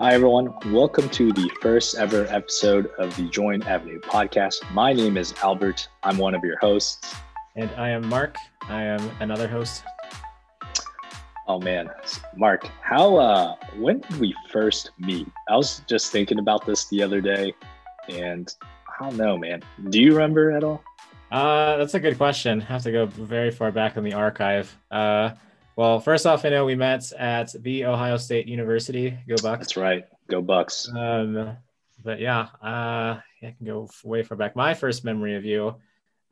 Hi, everyone. Welcome to the first ever episode of the Join Avenue podcast. My name is Albert. I'm one of your hosts. And I am Mark. I am another host. Oh man, Mark, how uh when did we first meet? I was just thinking about this the other day and I don't know, man. Do you remember at all? Uh that's a good question. I have to go very far back in the archive. Uh well, first off, I know we met at the Ohio State University. Go Bucks. That's right. Go Bucks. Um, but yeah, uh, I can go way far back. My first memory of you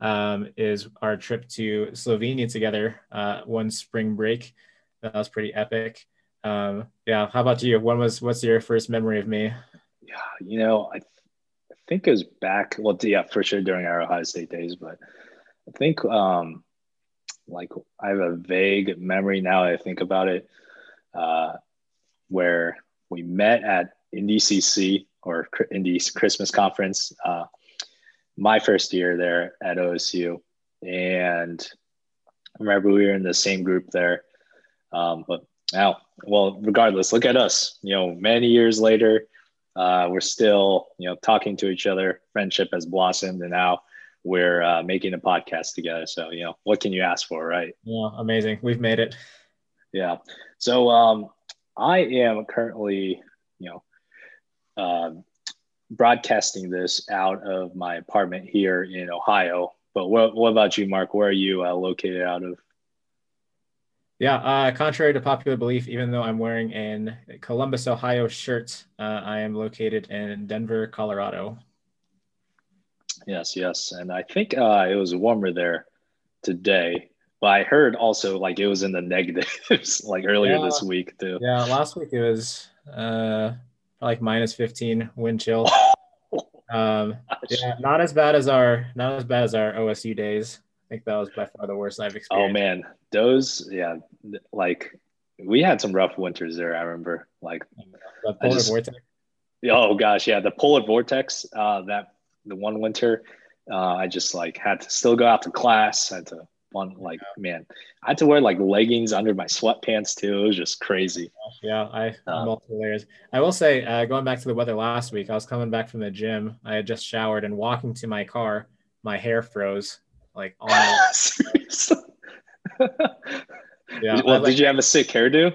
um, is our trip to Slovenia together uh, one spring break. That was pretty epic. Um, yeah. How about you? When was what's your first memory of me? Yeah, you know, I, th- I think it was back. Well, yeah, for sure during our Ohio State days, but I think um, like I have a vague memory now. I think about it, uh, where we met at IndyCC or Indy's Christmas conference. Uh, my first year there at OSU, and I remember we were in the same group there. Um, but now, well, regardless, look at us. You know, many years later, uh, we're still you know talking to each other. Friendship has blossomed, and now we're uh, making a podcast together. So, you know, what can you ask for, right? Yeah, amazing. We've made it. Yeah. So, um, I am currently, you know, uh, broadcasting this out of my apartment here in Ohio. But what, what about you, Mark? Where are you uh, located out of? Yeah, uh, contrary to popular belief, even though I'm wearing an Columbus, Ohio shirt, uh, I am located in Denver, Colorado. Yes, yes. And I think uh, it was warmer there today. But I heard also like it was in the negatives like earlier yeah. this week too. Yeah, last week it was uh like minus 15 wind chill. um yeah, not as bad as our not as bad as our OSU days. I think that was by far the worst I've oh, experienced. Oh man, those yeah, like we had some rough winters there. I remember like the polar just, vortex. Oh gosh, yeah, the polar vortex. Uh, that the one winter, uh, I just like had to still go out to class. I had to one like man, I had to wear like leggings under my sweatpants too. It was just crazy. Yeah, I um, multiple layers. I will say, uh, going back to the weather last week, I was coming back from the gym. I had just showered and walking to my car, my hair froze like on. yeah. Well, like, did you have a sick hairdo?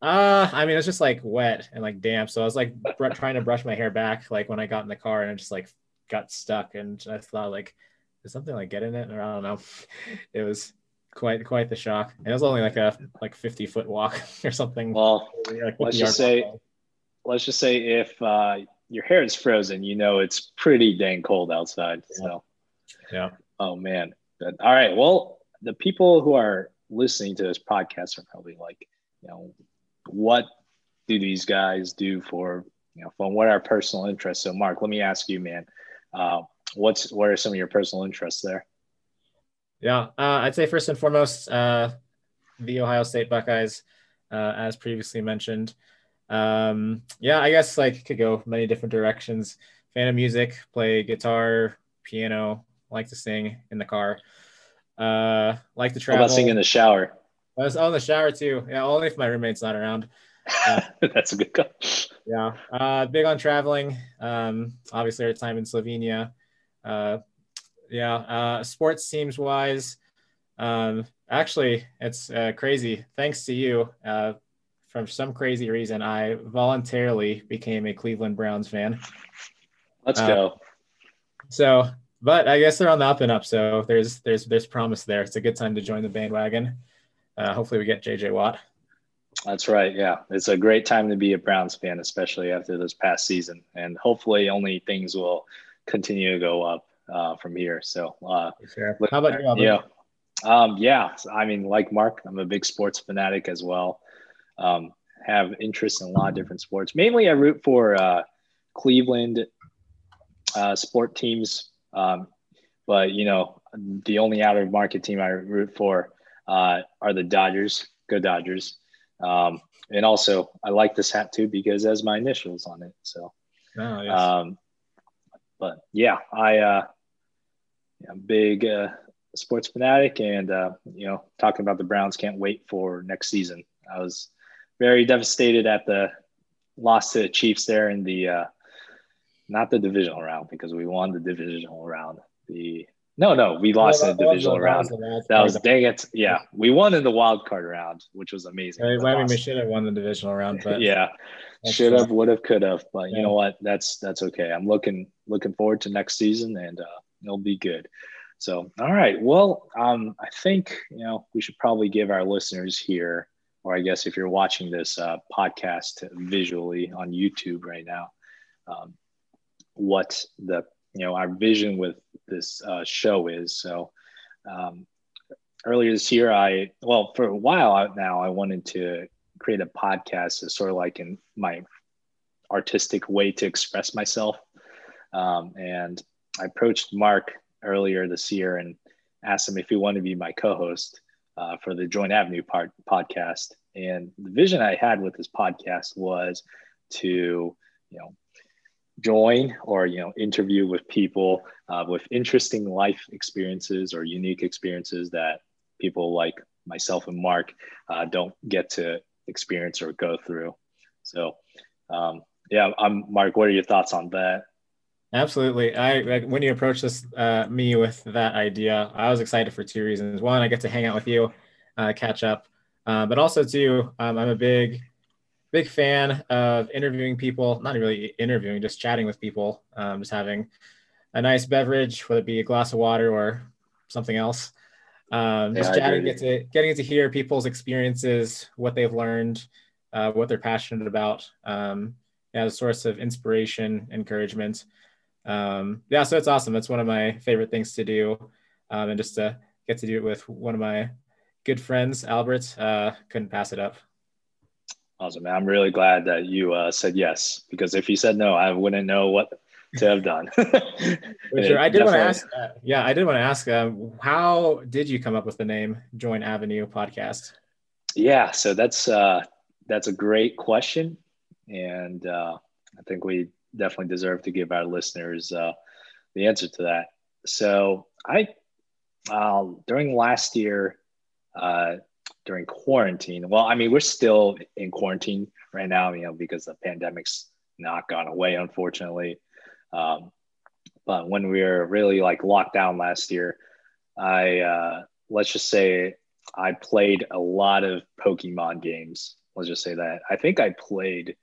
Uh, I mean, it's just like wet and like damp. So I was like br- trying to brush my hair back, like when I got in the car, and it just like got stuck and I thought like, did something like get in it? Or I don't know. It was quite quite the shock. And it was only like a like 50 foot walk or something. Well, like, let's just say let's just say if uh, your hair is frozen, you know it's pretty dang cold outside. Yeah. So yeah. Oh man. But, all right. Well, the people who are listening to this podcast are probably like, you know, what do these guys do for you know from what are personal interests? So Mark, let me ask you, man, uh, what's what are some of your personal interests there? Yeah, uh, I'd say first and foremost, uh, the Ohio State Buckeyes, uh, as previously mentioned. Um, yeah, I guess like could go many different directions. Fan of music, play guitar, piano, like to sing in the car. Uh, like to travel. How about sing in the shower? I was, oh, the shower too. Yeah, only if my roommate's not around. Uh, That's a good call. Yeah. Uh, big on traveling. Um, obviously, our time in Slovenia. Uh, yeah. Uh, sports teams wise, um, actually, it's uh, crazy. Thanks to you, uh, for some crazy reason, I voluntarily became a Cleveland Browns fan. Let's go. So, but I guess they're on the up and up. So there's there's there's promise there. It's a good time to join the bandwagon. Uh, hopefully, we get JJ Watt. That's right. Yeah, it's a great time to be a Browns fan, especially after this past season, and hopefully, only things will continue to go up uh, from here. So, uh, sure. how about you? Yeah, um, yeah. I mean, like Mark, I'm a big sports fanatic as well. Um, have interest in a lot of different sports. Mainly, I root for uh, Cleveland uh, sport teams, um, but you know, the only out of market team I root for uh, are the Dodgers. Go Dodgers! Um, and also, I like this hat too because it has my initials on it. So, oh, yes. um, but yeah, I, uh, I'm big uh, sports fanatic, and uh, you know, talking about the Browns, can't wait for next season. I was very devastated at the lost to the Chiefs there in the uh, not the divisional round because we won the divisional round. The no, no, we lost in the divisional round. That was dang it. Yeah, we won in the wild card round, which was amazing. I mean, we should have won the divisional round, but yeah, should have, would have, could have. But you know what? That's that's okay. I'm looking looking forward to next season, and uh, it'll be good. So, all right. Well, um, I think you know we should probably give our listeners here, or I guess if you're watching this uh, podcast visually on YouTube right now, um, what the you know our vision with this uh, show is. So um, earlier this year, I well for a while now I wanted to create a podcast as sort of like in my artistic way to express myself. Um, and I approached Mark earlier this year and asked him if he wanted to be my co-host uh, for the Join Avenue part podcast. And the vision I had with this podcast was to, you know, join or you know interview with people uh, with interesting life experiences or unique experiences that people like myself and mark uh, don't get to experience or go through. So um, yeah i'm mark what are your thoughts on that? Absolutely. I when you approached this uh, me with that idea i was excited for two reasons. One i get to hang out with you uh, catch up. Uh, but also too um, i'm a big big fan of interviewing people, not really interviewing, just chatting with people, um, just having a nice beverage, whether it be a glass of water or something else. Um, just yeah, chatting, get to, getting to hear people's experiences, what they've learned, uh, what they're passionate about, um, as a source of inspiration, encouragement. Um, yeah, so it's awesome. It's one of my favorite things to do. Um, and just to get to do it with one of my good friends, Albert, uh, couldn't pass it up. Awesome, man. I'm really glad that you uh, said yes because if you said no, I wouldn't know what to have done. sure. I did want to ask. Uh, yeah, I did want to ask. Um, how did you come up with the name Join Avenue Podcast? Yeah, so that's uh, that's a great question, and uh, I think we definitely deserve to give our listeners uh, the answer to that. So I, uh, during last year, uh, during quarantine. Well, I mean, we're still in quarantine right now, you know, because the pandemic's not gone away, unfortunately. Um, but when we were really like locked down last year, I uh, let's just say I played a lot of Pokemon games. Let's just say that I think I played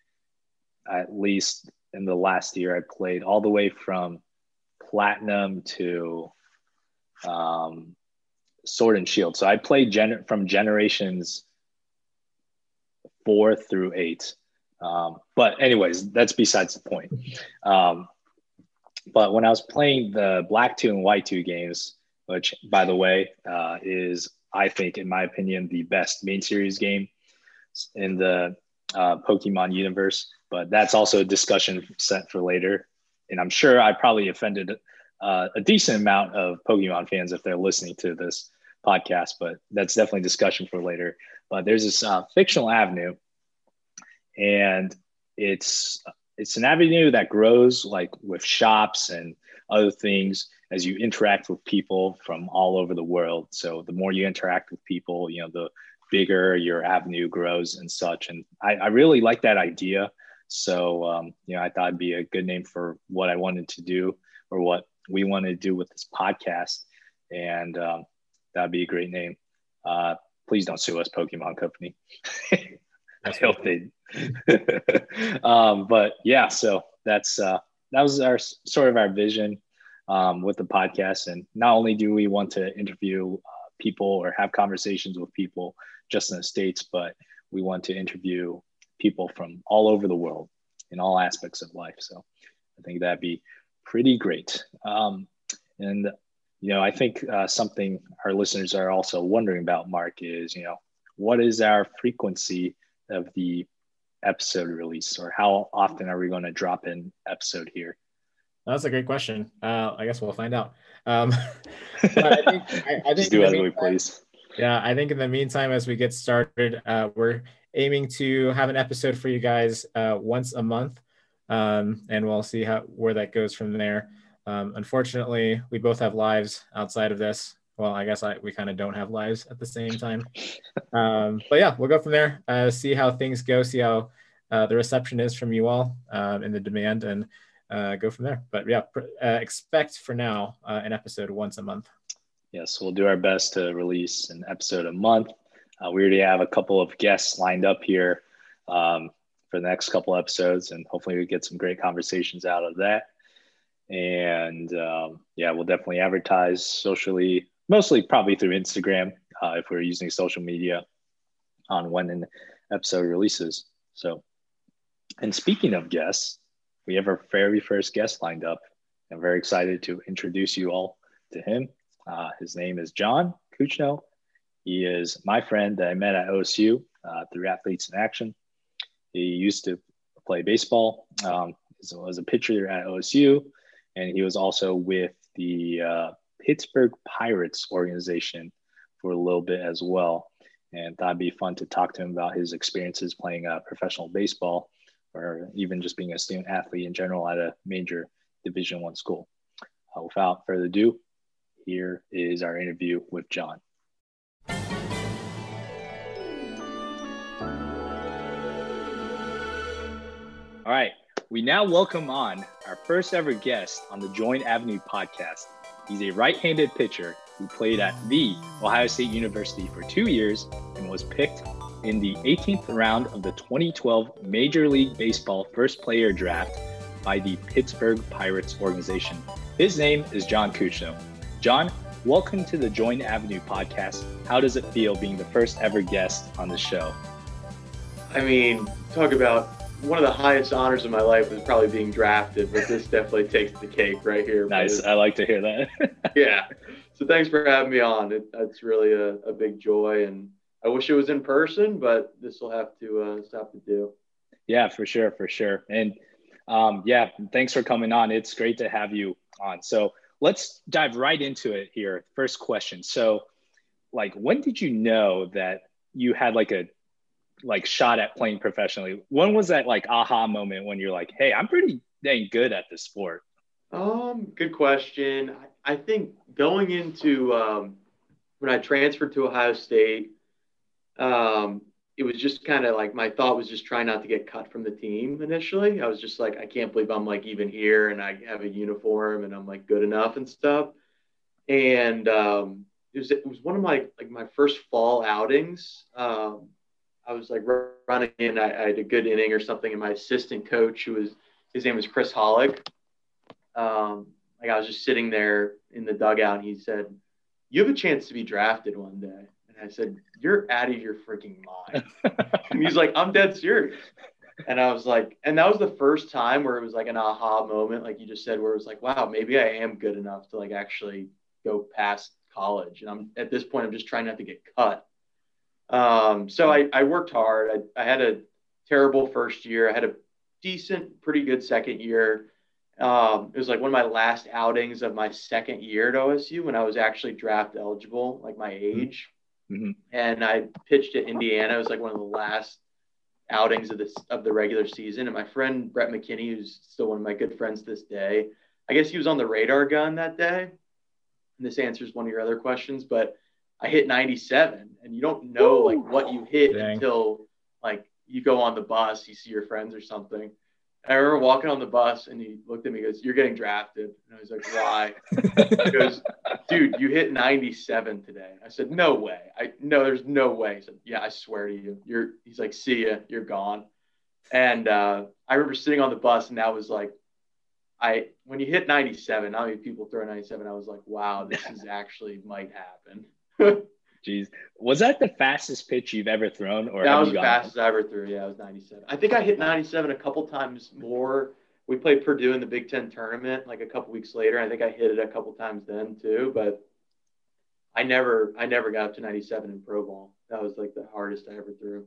at least in the last year. I played all the way from platinum to um, Sword and Shield. So I played gen- from generations four through eight. Um, but anyways, that's besides the point. Um, but when I was playing the Black Two and White Two games, which by the way uh, is I think, in my opinion, the best main series game in the uh, Pokemon universe. But that's also a discussion set for later. And I'm sure I probably offended uh, a decent amount of Pokemon fans if they're listening to this podcast, but that's definitely discussion for later. But there's this uh, fictional avenue, and it's it's an avenue that grows like with shops and other things as you interact with people from all over the world. So the more you interact with people, you know, the bigger your avenue grows and such. And I, I really like that idea. So um, you know, I thought it'd be a good name for what I wanted to do or what we want to do with this podcast. And um, that'd be a great name. Uh, please don't sue us, Pokemon Company. I hope they. um, but yeah, so that's uh, that was our sort of our vision um, with the podcast, and not only do we want to interview uh, people or have conversations with people just in the states, but we want to interview people from all over the world in all aspects of life. So I think that'd be pretty great. Um, and you know, I think uh, something our listeners are also wondering about, Mark, is you know, what is our frequency of the episode release, or how often are we going to drop an episode here? That's a great question. Uh, I guess we'll find out. Um, I think, I, I think do as we please. Yeah, I think in the meantime, as we get started, uh, we're aiming to have an episode for you guys uh, once a month, um, and we'll see how where that goes from there. Um, unfortunately, we both have lives outside of this. Well, I guess I, we kind of don't have lives at the same time. Um, but yeah, we'll go from there. Uh, see how things go. See how uh, the reception is from you all um, and the demand, and uh, go from there. But yeah, uh, expect for now uh, an episode once a month. Yes, we'll do our best to release an episode a month. Uh, we already have a couple of guests lined up here um, for the next couple episodes, and hopefully we get some great conversations out of that. And um, yeah, we'll definitely advertise socially, mostly probably through Instagram uh, if we're using social media on when an episode releases. So, and speaking of guests, we have our very first guest lined up. I'm very excited to introduce you all to him. Uh, his name is John Kuchno. He is my friend that I met at OSU uh, through Athletes in Action. He used to play baseball, um, was a pitcher at OSU, and he was also with the uh, Pittsburgh Pirates organization for a little bit as well. And that'd be fun to talk to him about his experiences playing uh, professional baseball or even just being a student athlete in general at a major Division One school. Uh, without further ado, here is our interview with John. Right, we now welcome on our first ever guest on the Join Avenue podcast. He's a right handed pitcher who played at the Ohio State University for two years and was picked in the 18th round of the 2012 Major League Baseball First Player Draft by the Pittsburgh Pirates organization. His name is John Kuchno. John, welcome to the Join Avenue podcast. How does it feel being the first ever guest on the show? I mean, talk about one of the highest honors of my life was probably being drafted, but this definitely takes the cake right here. Nice. I like to hear that. yeah. So thanks for having me on. It, it's really a, a big joy, and I wish it was in person, but this will have to uh, have to do. Yeah, for sure, for sure. And um, yeah, thanks for coming on. It's great to have you on. So let's dive right into it here. First question. So, like, when did you know that you had like a like shot at playing professionally? When was that like aha moment when you're like, hey, I'm pretty dang good at this sport? Um, good question. I, think going into um, when I transferred to Ohio State, um, it was just kind of like my thought was just trying not to get cut from the team initially. I was just like, I can't believe I'm like even here and I have a uniform and I'm like good enough and stuff. And um, it was it was one of my like my first fall outings. Um, I was like running in, I, I, had a good inning or something, and my assistant coach, who was his name was Chris Hollick, um, like I was just sitting there in the dugout, and he said, "You have a chance to be drafted one day." And I said, You're out of your freaking mind. and he's like, I'm dead serious. And I was like, and that was the first time where it was like an aha moment, like you just said, where it was like, wow, maybe I am good enough to like actually go past college. And I'm at this point, I'm just trying not to get cut. Um, so I, I worked hard. I, I had a terrible first year. I had a decent, pretty good second year. Um, it was like one of my last outings of my second year at OSU when I was actually draft eligible, like my age. Mm-hmm. And I pitched at Indiana. It was like one of the last outings of this of the regular season. And my friend Brett McKinney, who's still one of my good friends this day, I guess he was on the radar gun that day. And this answers one of your other questions, but I hit 97, and you don't know like what you hit Dang. until like you go on the bus, you see your friends or something. I remember walking on the bus and he looked at me and goes, You're getting drafted. And I was like, Why? he goes, Dude, you hit 97 today. I said, No way. I no, there's no way. He said, Yeah, I swear to you. You're he's like, See ya, you're gone. And uh, I remember sitting on the bus and that was like I when you hit 97, how many people throw 97? I was like, wow, this is actually might happen. Jeez, was that the fastest pitch you've ever thrown? Or that was the fastest I ever threw. Yeah, it was 97. I think I hit 97 a couple times more. We played Purdue in the Big Ten tournament like a couple weeks later. I think I hit it a couple times then too, but I never, I never got up to 97 in pro ball. That was like the hardest I ever threw.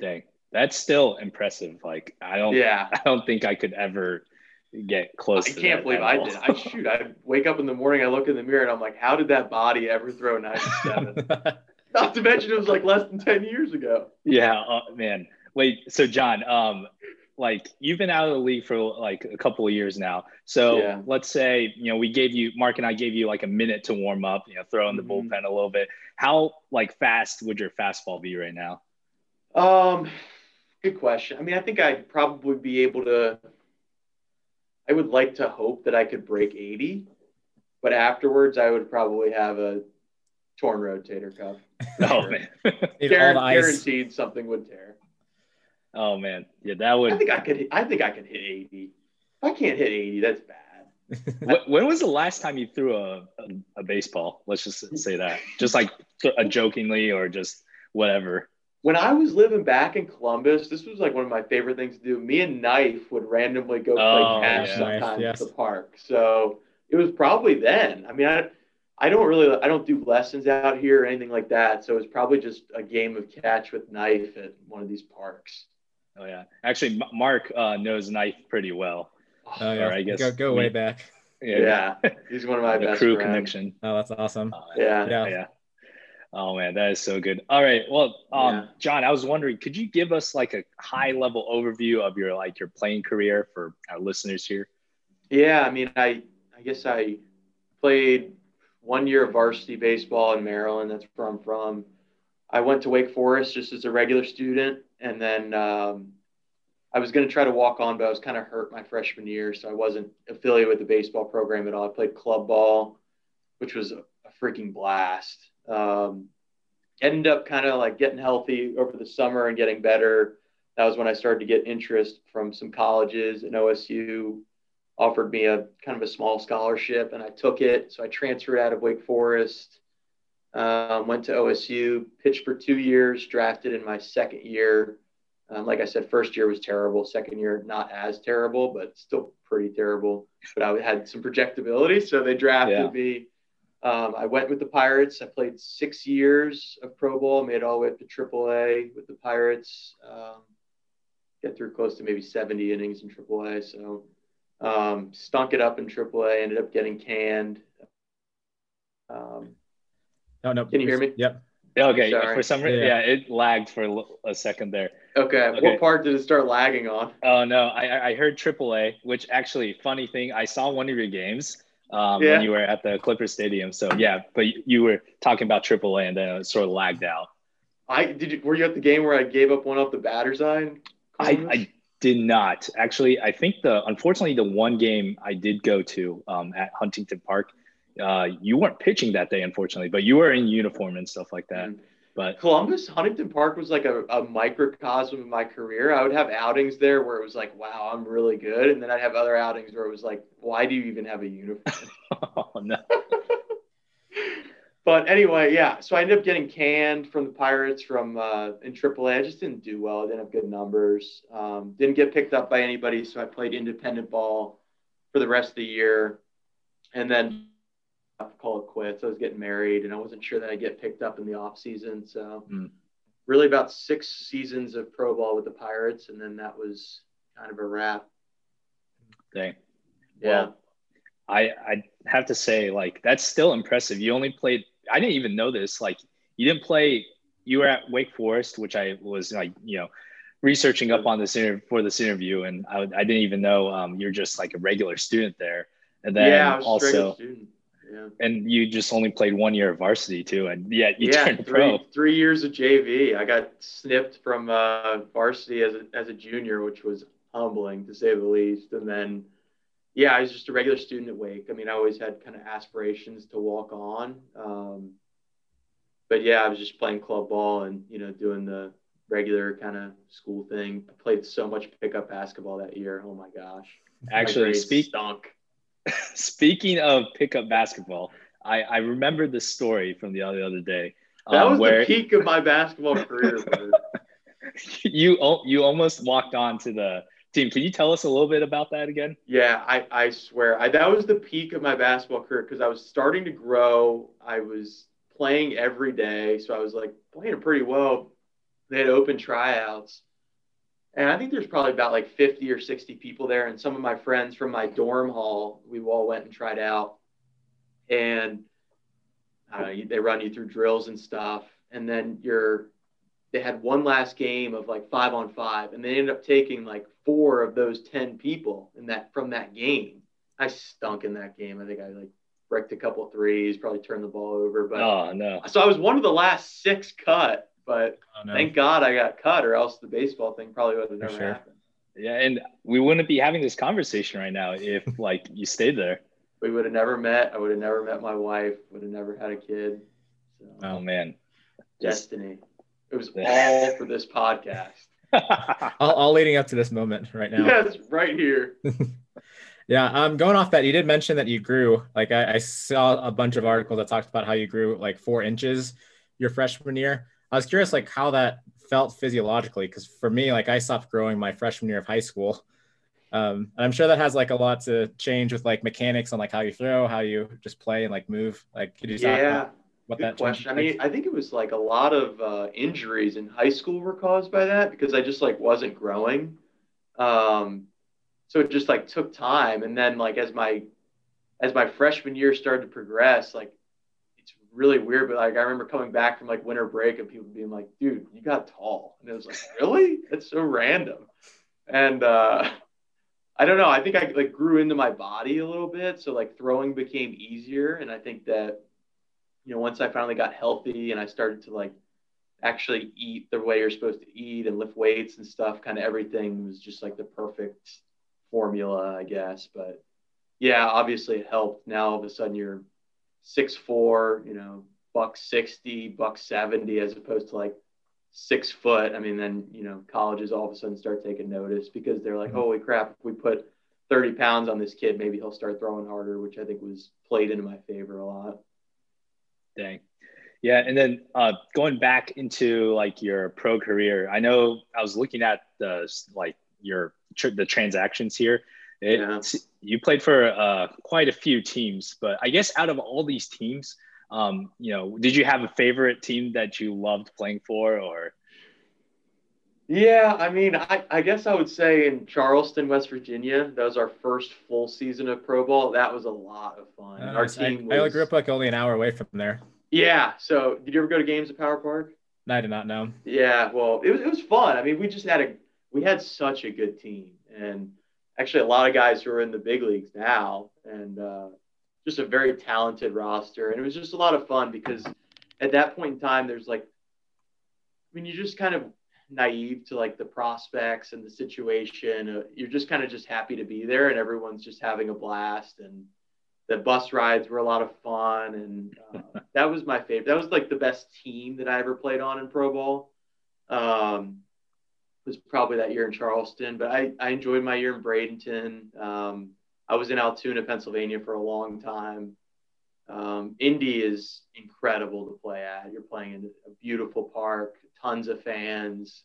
Dang, that's still impressive. Like I don't, yeah, I don't think I could ever get close. I can't believe I did. I shoot. I wake up in the morning, I look in the mirror, and I'm like, how did that body ever throw 97? Not to mention it was like less than 10 years ago. Yeah, uh, man. Wait, so John, um, like you've been out of the league for like a couple of years now. So yeah. let's say, you know, we gave you Mark and I gave you like a minute to warm up, you know, throw in the mm-hmm. bullpen a little bit. How like fast would your fastball be right now? Um good question. I mean, I think I'd probably be able to. I would like to hope that I could break 80, but afterwards I would probably have a torn rotator cuff. Oh man. guaranteed something would tear. Oh man, yeah, that would. I think I could. I think I could hit 80. If I can't hit 80, that's bad. when was the last time you threw a, a, a baseball? Let's just say that, just like a jokingly or just whatever when I was living back in Columbus, this was like one of my favorite things to do. Me and Knife would randomly go play oh, catch yeah. sometimes yes. at the park. So it was probably then. I mean, I I don't really I don't do lessons out here or anything like that. So it was probably just a game of catch with Knife at one of these parks. Oh yeah, actually, Mark uh, knows Knife pretty well. Oh yeah, or I guess go, go way back. Yeah, yeah. he's one of my best crew friends. connection. Oh, that's awesome. Uh, yeah. yeah, yeah. Oh man, that is so good. All right, well, um, yeah. John, I was wondering, could you give us like a high level overview of your like your playing career for our listeners here? Yeah, I mean, I I guess I played one year of varsity baseball in Maryland. That's where I'm from. I went to Wake Forest just as a regular student, and then um, I was going to try to walk on, but I was kind of hurt my freshman year, so I wasn't affiliated with the baseball program at all. I played club ball, which was a, a freaking blast. Um, ended up kind of like getting healthy over the summer and getting better. That was when I started to get interest from some colleges and OSU offered me a kind of a small scholarship and I took it. So I transferred out of Wake Forest, um, went to OSU, pitched for two years, drafted in my second year. Um, like I said, first year was terrible. Second year, not as terrible, but still pretty terrible. But I had some projectability, so they drafted yeah. me. Um, I went with the Pirates. I played six years of pro ball, made it all the way up to AAA with the Pirates. Um, get through close to maybe 70 innings in AAA. So um, stunk it up in AAA. Ended up getting canned. Um, no, no. Can you hear me? Yep. Okay. Sorry. For some reason, yeah. yeah. it lagged for a second there. Okay. okay. What part did it start lagging on? Oh no, I I heard AAA, which actually funny thing. I saw one of your games um, yeah. when you were at the Clipper Stadium. So yeah, but you were talking about AAA and then it sort of lagged out. I did. You, were you at the game where I gave up one off the batter's eye? I, I did not actually. I think the unfortunately the one game I did go to um, at Huntington Park, uh, you weren't pitching that day, unfortunately, but you were in uniform and stuff like that. Mm-hmm. But Columbus, Huntington Park was like a, a microcosm of my career. I would have outings there where it was like, wow, I'm really good. And then I'd have other outings where it was like, why do you even have a uniform? oh, no. but anyway, yeah. So I ended up getting canned from the Pirates from uh, in AAA. I just didn't do well. I didn't have good numbers. Um, didn't get picked up by anybody. So I played independent ball for the rest of the year. And then call it quits. I was getting married and I wasn't sure that I'd get picked up in the off season. So mm. really about six seasons of pro ball with the Pirates. And then that was kind of a wrap. Dang. Yeah. Well, I, I have to say like, that's still impressive. You only played, I didn't even know this. Like you didn't play, you were at Wake Forest, which I was like, you know, researching up on this inter- for this interview. And I, I didn't even know um, you're just like a regular student there. And then yeah, also, yeah. And you just only played one year of varsity too, and yet you yeah, turned three, pro. Three years of JV. I got snipped from uh, varsity as a, as a junior, which was humbling to say the least. And then, yeah, I was just a regular student at Wake. I mean, I always had kind of aspirations to walk on. Um, but yeah, I was just playing club ball and you know doing the regular kind of school thing. I played so much pickup basketball that year. Oh my gosh! Actually, speak stunk Speaking of pickup basketball, I, I remember this story from the other, other day. That um, was where... the peak of my basketball career. you you almost walked on to the team. Can you tell us a little bit about that again? Yeah, I, I swear. I, that was the peak of my basketball career because I was starting to grow. I was playing every day. So I was like playing pretty well. They had open tryouts. And I think there's probably about like 50 or 60 people there. And some of my friends from my dorm hall, we all went and tried out. And know, they run you through drills and stuff. And then you're, they had one last game of like five on five. And they ended up taking like four of those 10 people in that from that game. I stunk in that game. I think I like wrecked a couple threes, probably turned the ball over. But oh no. So I was one of the last six cut but thank God I got cut, or else the baseball thing probably would have never sure. happened. Yeah, and we wouldn't be having this conversation right now if like you stayed there. We would have never met. I would have never met my wife. Would have never had a kid. So, oh man, destiny. It was all for this podcast. all, all leading up to this moment right now. Yes, right here. yeah, um, going off that, you did mention that you grew. Like I, I saw a bunch of articles that talked about how you grew like four inches your freshman year. I was curious, like how that felt physiologically, because for me, like I stopped growing my freshman year of high school. Um, and I'm sure that has like a lot to change with like mechanics on like how you throw, how you just play and like move. Like, could you talk yeah. about what Good that question? I mean, I think it was like a lot of uh, injuries in high school were caused by that because I just like wasn't growing. Um, so it just like took time, and then like as my as my freshman year started to progress, like really weird, but like I remember coming back from like winter break and people being like, dude, you got tall. And it was like, really? It's so random. And uh I don't know. I think I like grew into my body a little bit. So like throwing became easier. And I think that, you know, once I finally got healthy and I started to like actually eat the way you're supposed to eat and lift weights and stuff, kind of everything was just like the perfect formula, I guess. But yeah, obviously it helped. Now all of a sudden you're six four, you know, buck sixty, buck seventy, as opposed to like six foot. I mean, then you know, colleges all of a sudden start taking notice because they're like, mm-hmm. holy crap, if we put 30 pounds on this kid, maybe he'll start throwing harder, which I think was played into my favor a lot. Dang. Yeah, and then uh, going back into like your pro career, I know I was looking at the like your the transactions here, it, yeah. You played for uh, quite a few teams, but I guess out of all these teams, um, you know, did you have a favorite team that you loved playing for, or? Yeah, I mean, I, I guess I would say in Charleston, West Virginia, that was our first full season of pro ball. That was a lot of fun. Uh, our team. I, was, I grew up like only an hour away from there. Yeah. So, did you ever go to games at Power Park? I did not know. Yeah. Well, it was it was fun. I mean, we just had a we had such a good team, and actually a lot of guys who are in the big leagues now, and uh, just a very talented roster. And it was just a lot of fun because at that point in time, there's like, I mean, you're just kind of naive to like the prospects and the situation. Uh, you're just kind of just happy to be there, and everyone's just having a blast. And the bus rides were a lot of fun, and uh, that was my favorite. That was like the best team that I ever played on in pro ball. Um, was probably that year in Charleston, but I, I enjoyed my year in Bradenton. Um, I was in Altoona, Pennsylvania for a long time. Um, Indy is incredible to play at. You're playing in a beautiful park, tons of fans.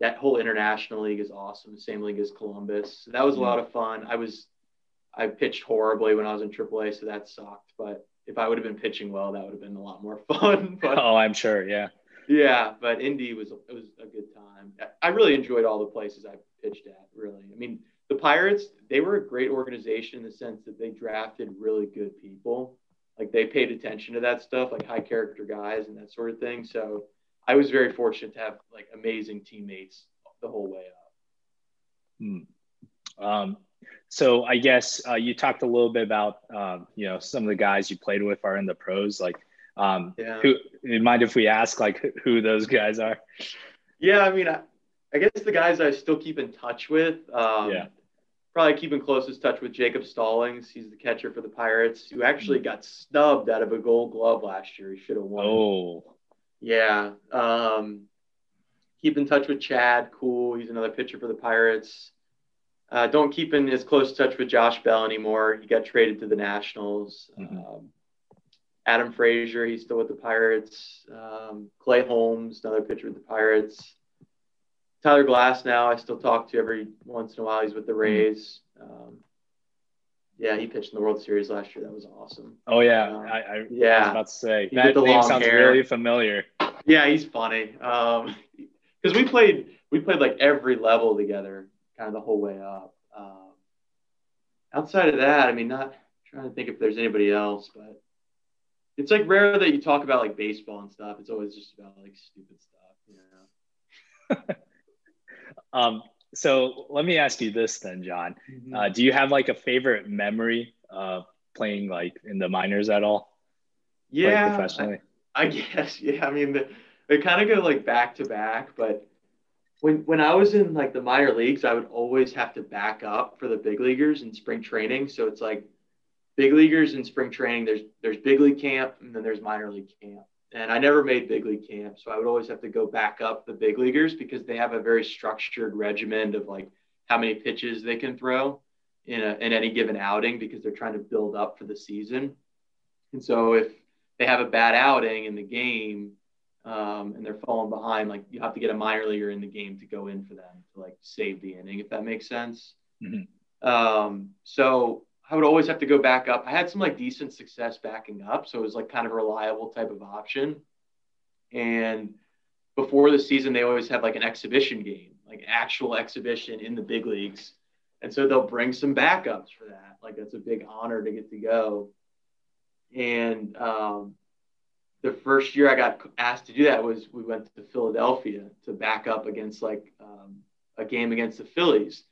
That whole international league is awesome. Same league as Columbus. So that was a lot of fun. I was, I pitched horribly when I was in AAA, so that sucked. But if I would have been pitching well, that would have been a lot more fun. But, oh, I'm sure. Yeah. Yeah, but Indy was it was a good time. I really enjoyed all the places I pitched at. Really, I mean, the Pirates they were a great organization in the sense that they drafted really good people. Like they paid attention to that stuff, like high character guys and that sort of thing. So I was very fortunate to have like amazing teammates the whole way up. Hmm. Um, so I guess uh, you talked a little bit about um, you know some of the guys you played with are in the pros, like um, yeah. Who mind if we ask like who those guys are? Yeah, I mean, I, I guess the guys I still keep in touch with. Um, yeah. Probably keeping closest touch with Jacob Stallings. He's the catcher for the Pirates, who actually mm. got snubbed out of a Gold Glove last year. He should have won. Oh. Yeah. Um, keep in touch with Chad Kuhl. He's another pitcher for the Pirates. Uh, don't keep in as close touch with Josh Bell anymore. He got traded to the Nationals. Mm-hmm. Um, Adam Frazier, he's still with the Pirates. Um, Clay Holmes, another pitcher with the Pirates. Tyler Glasnow, I still talk to every once in a while. He's with the mm-hmm. Rays. Um, yeah, he pitched in the World Series last year. That was awesome. Oh yeah, um, I, I, yeah. I was about to say he that name sounds hair. really familiar. Yeah, he's funny. Um, because we played we played like every level together, kind of the whole way up. Um, outside of that, I mean, not trying to think if there's anybody else, but it's like rare that you talk about like baseball and stuff. It's always just about like stupid stuff, you know. um, so let me ask you this then, John. Mm-hmm. Uh, do you have like a favorite memory of playing like in the minors at all? Yeah, professionally. I, I, guess. Yeah, I mean, the, they kind of go like back to back, but when when I was in like the minor leagues, I would always have to back up for the big leaguers in spring training. So it's like big leaguers in spring training. There's there's big league camp and then there's minor league camp. And I never made big league camp, so I would always have to go back up the big leaguers because they have a very structured regimen of like how many pitches they can throw in a, in any given outing because they're trying to build up for the season. And so if they have a bad outing in the game, um, and they're falling behind, like you have to get a minor leaguer in the game to go in for them to like save the inning, if that makes sense. Mm-hmm. Um, so I would always have to go back up. I had some like decent success backing up, so it was like kind of a reliable type of option. And before the season, they always have like an exhibition game, like actual exhibition in the big leagues. And so they'll bring some backups for that. Like that's a big honor to get to go. And um, the first year I got asked to do that was we went to Philadelphia to back up against like um, a game against the Phillies.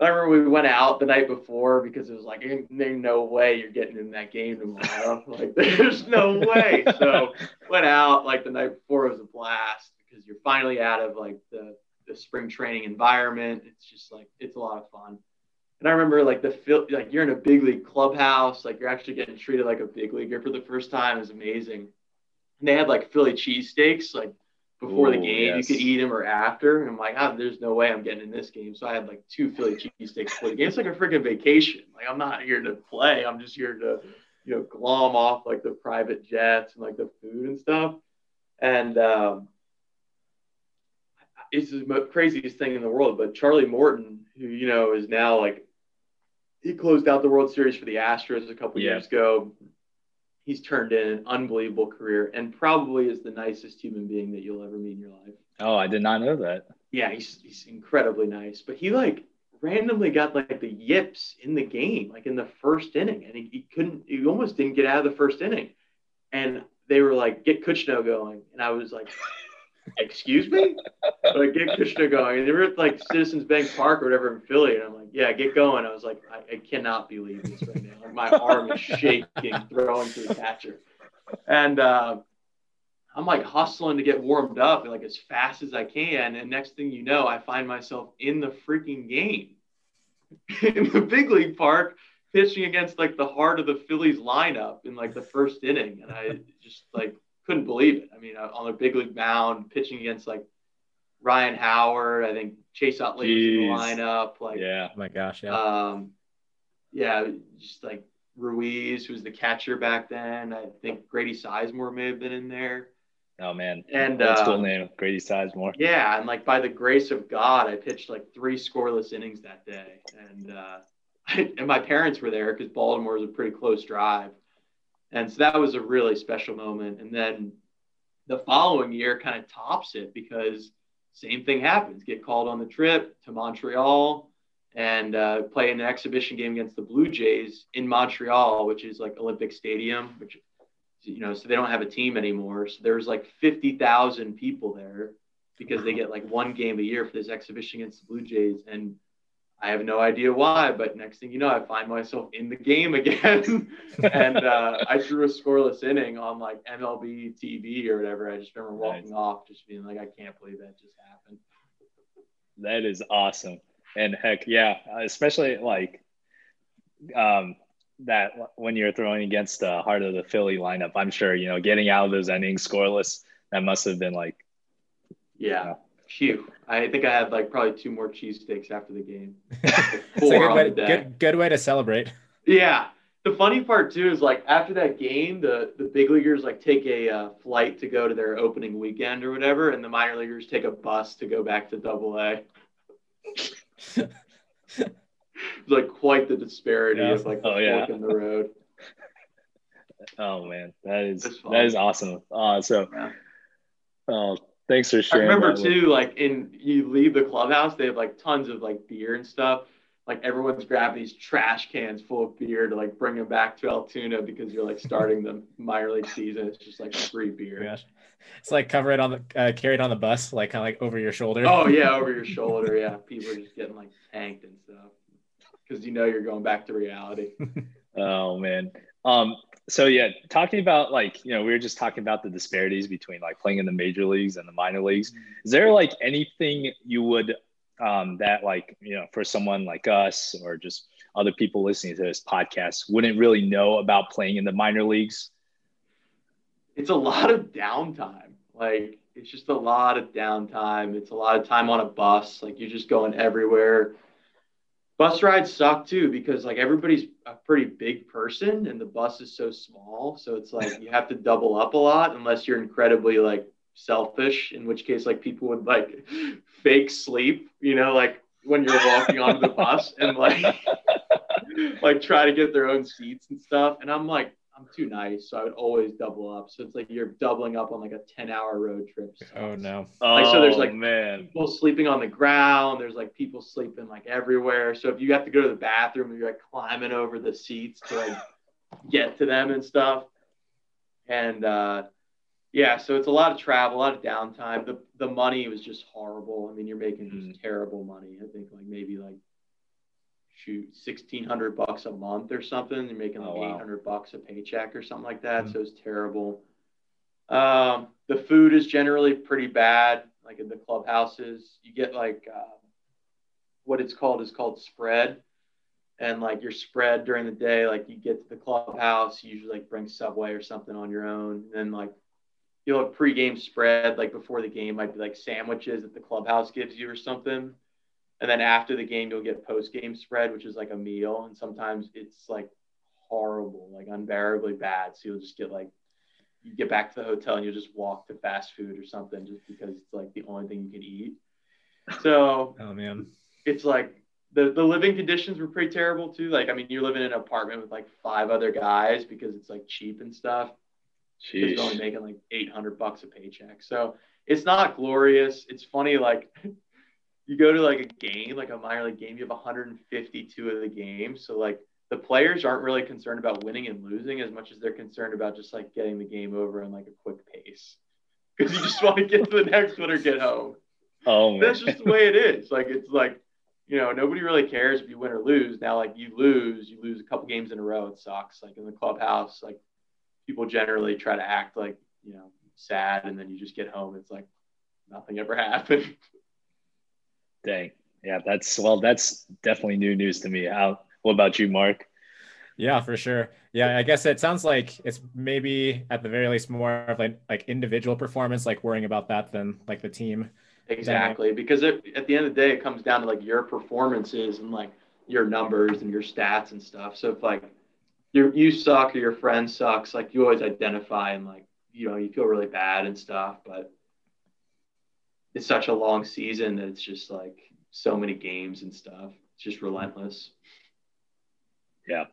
I remember we went out the night before because it was like, there's no way you're getting in that game tomorrow. like, there's no way. So went out like the night before it was a blast because you're finally out of like the, the spring training environment. It's just like, it's a lot of fun. And I remember like the like you're in a big league clubhouse, like you're actually getting treated like a big leaguer for the first time. Was amazing. And they had like Philly cheesesteaks, like before Ooh, the game, yes. you could eat them or after. And I'm like, oh, there's no way I'm getting in this game. So I had like two Philly cheesesteaks before the game. It's like a freaking vacation. Like I'm not here to play. I'm just here to, you know, glom off like the private jets and like the food and stuff. And um, it's the craziest thing in the world. But Charlie Morton, who you know is now like he closed out the World Series for the Astros a couple yeah. years ago. He's turned in an unbelievable career and probably is the nicest human being that you'll ever meet in your life. Oh, I did not know that. Yeah, he's he's incredibly nice. But he like randomly got like the yips in the game, like in the first inning, and he, he couldn't. He almost didn't get out of the first inning, and they were like, "Get Kuchno going," and I was like, excuse me? like, get Kuchno going. And they were at like Citizens Bank Park or whatever in Philly. And I'm like, yeah, get going. I was like, I, I cannot believe this right now. Like, my arm is shaking, throwing to the catcher. And uh, I'm like hustling to get warmed up like as fast as I can. And next thing you know, I find myself in the freaking game in the big league park pitching against like the heart of the Phillies lineup in like the first inning. And I just like couldn't believe it. I mean, uh, on a big league mound, pitching against like Ryan Howard, I think Chase Utley was in the lineup. Like, yeah, oh my gosh, yeah, um, yeah, just like Ruiz, who was the catcher back then. I think Grady Sizemore may have been in there. Oh man, and that's uh, cool name, Grady Sizemore. Yeah, and like by the grace of God, I pitched like three scoreless innings that day, and uh, and my parents were there because Baltimore was a pretty close drive. And so that was a really special moment. And then the following year kind of tops it because same thing happens. Get called on the trip to Montreal and uh, play an exhibition game against the Blue Jays in Montreal, which is like Olympic Stadium, which you know, so they don't have a team anymore. So there's like 50,000 people there because they get like one game a year for this exhibition against the Blue Jays. And I have no idea why, but next thing you know, I find myself in the game again. and uh, I drew a scoreless inning on like MLB TV or whatever. I just remember walking nice. off, just being like, I can't believe that just happened. That is awesome. And heck, yeah, especially like um, that when you're throwing against the heart of the Philly lineup, I'm sure, you know, getting out of those innings scoreless, that must have been like, yeah. You know, Phew. I think I had like probably two more cheesesteaks after the game. it's a good way, good, good way to celebrate. Yeah. The funny part too is like after that game, the the big leaguers like take a uh, flight to go to their opening weekend or whatever, and the minor leaguers take a bus to go back to Double A. it's like quite the disparity yeah. of like oh, yeah. in the road. Oh man, that is that is awesome. Uh, so, yeah. uh, Thanks for sharing. I remember too, like in you leave the clubhouse, they have like tons of like beer and stuff. Like everyone's grabbing these trash cans full of beer to like bring them back to Altoona because you're like starting the minor league season. It's just like free beer. Gosh. It's like cover it on the uh, carried on the bus, like kind of like over your shoulder. Oh yeah, over your shoulder. Yeah, people are just getting like tanked and stuff because you know you're going back to reality. oh man. Um, so yeah, talking about like you know we were just talking about the disparities between like playing in the major leagues and the minor leagues. Is there like anything you would um, that like you know for someone like us or just other people listening to this podcast wouldn't really know about playing in the minor leagues? It's a lot of downtime. Like it's just a lot of downtime. It's a lot of time on a bus. Like you're just going everywhere. Bus rides suck too because like everybody's a pretty big person and the bus is so small. So it's like you have to double up a lot unless you're incredibly like selfish, in which case like people would like fake sleep, you know, like when you're walking onto the bus and like like try to get their own seats and stuff. And I'm like, I'm too nice, so I would always double up. So it's like you're doubling up on like a 10 hour road trip. So Oh no. Like, so there's, like, Oh, man. people sleeping on the ground. There's like people sleeping like everywhere. So if you have to go to the bathroom, you're like climbing over the seats to like get to them and stuff. And uh, yeah, so it's a lot of travel, a lot of downtime. The the money was just horrible. I mean, you're making just terrible money. I think like maybe like shoot sixteen hundred bucks a month or something. You're making like Oh, wow. eight hundred bucks a paycheck or something like that. Mhm. So it's terrible. Um, the food is generally pretty bad. Like in the clubhouses, you get like uh, what it's called is called spread, and like your spread during the day, like you get to the clubhouse, you usually like bring Subway or something on your own, and then like you'll have pregame spread like before the game might be like sandwiches that the clubhouse gives you or something, and then after the game you'll get post game spread, which is like a meal, and sometimes it's like horrible, like unbearably bad. So you'll just get like you get back to the hotel and you'll just walk to fast food or something just because it's like the only thing you can eat. So Oh man. it's like the, the living conditions were pretty terrible too. Like, I mean, you're living in an apartment with like five other guys because it's like cheap and stuff. She's only making like 800 bucks a paycheck. So it's not glorious. It's funny. Like you go to like a game, like a minor league game, you have 152 of the games. So like the players aren't really concerned about winning and losing as much as they're concerned about just like getting the game over in like a quick pace. Because you just want to get to the next one or get home. Oh man. That's just the way it is. Like it's like, you know, nobody really cares if you win or lose. Now, like you lose, you lose a couple games in a row, it sucks. Like in the clubhouse, like people generally try to act like, you know, sad and then you just get home. It's like nothing ever happened. Dang. Yeah, that's well, that's definitely new news to me. How what about you, Mark? Yeah, for sure. Yeah, I guess it sounds like it's maybe at the very least more of like like individual performance, like worrying about that than like the team. Exactly. Because it, at the end of the day, it comes down to like your performances and like your numbers and your stats and stuff. So if like you you suck or your friend sucks, like you always identify and like, you know, you feel really bad and stuff. But it's such a long season that it's just like so many games and stuff. It's just relentless. Yeah.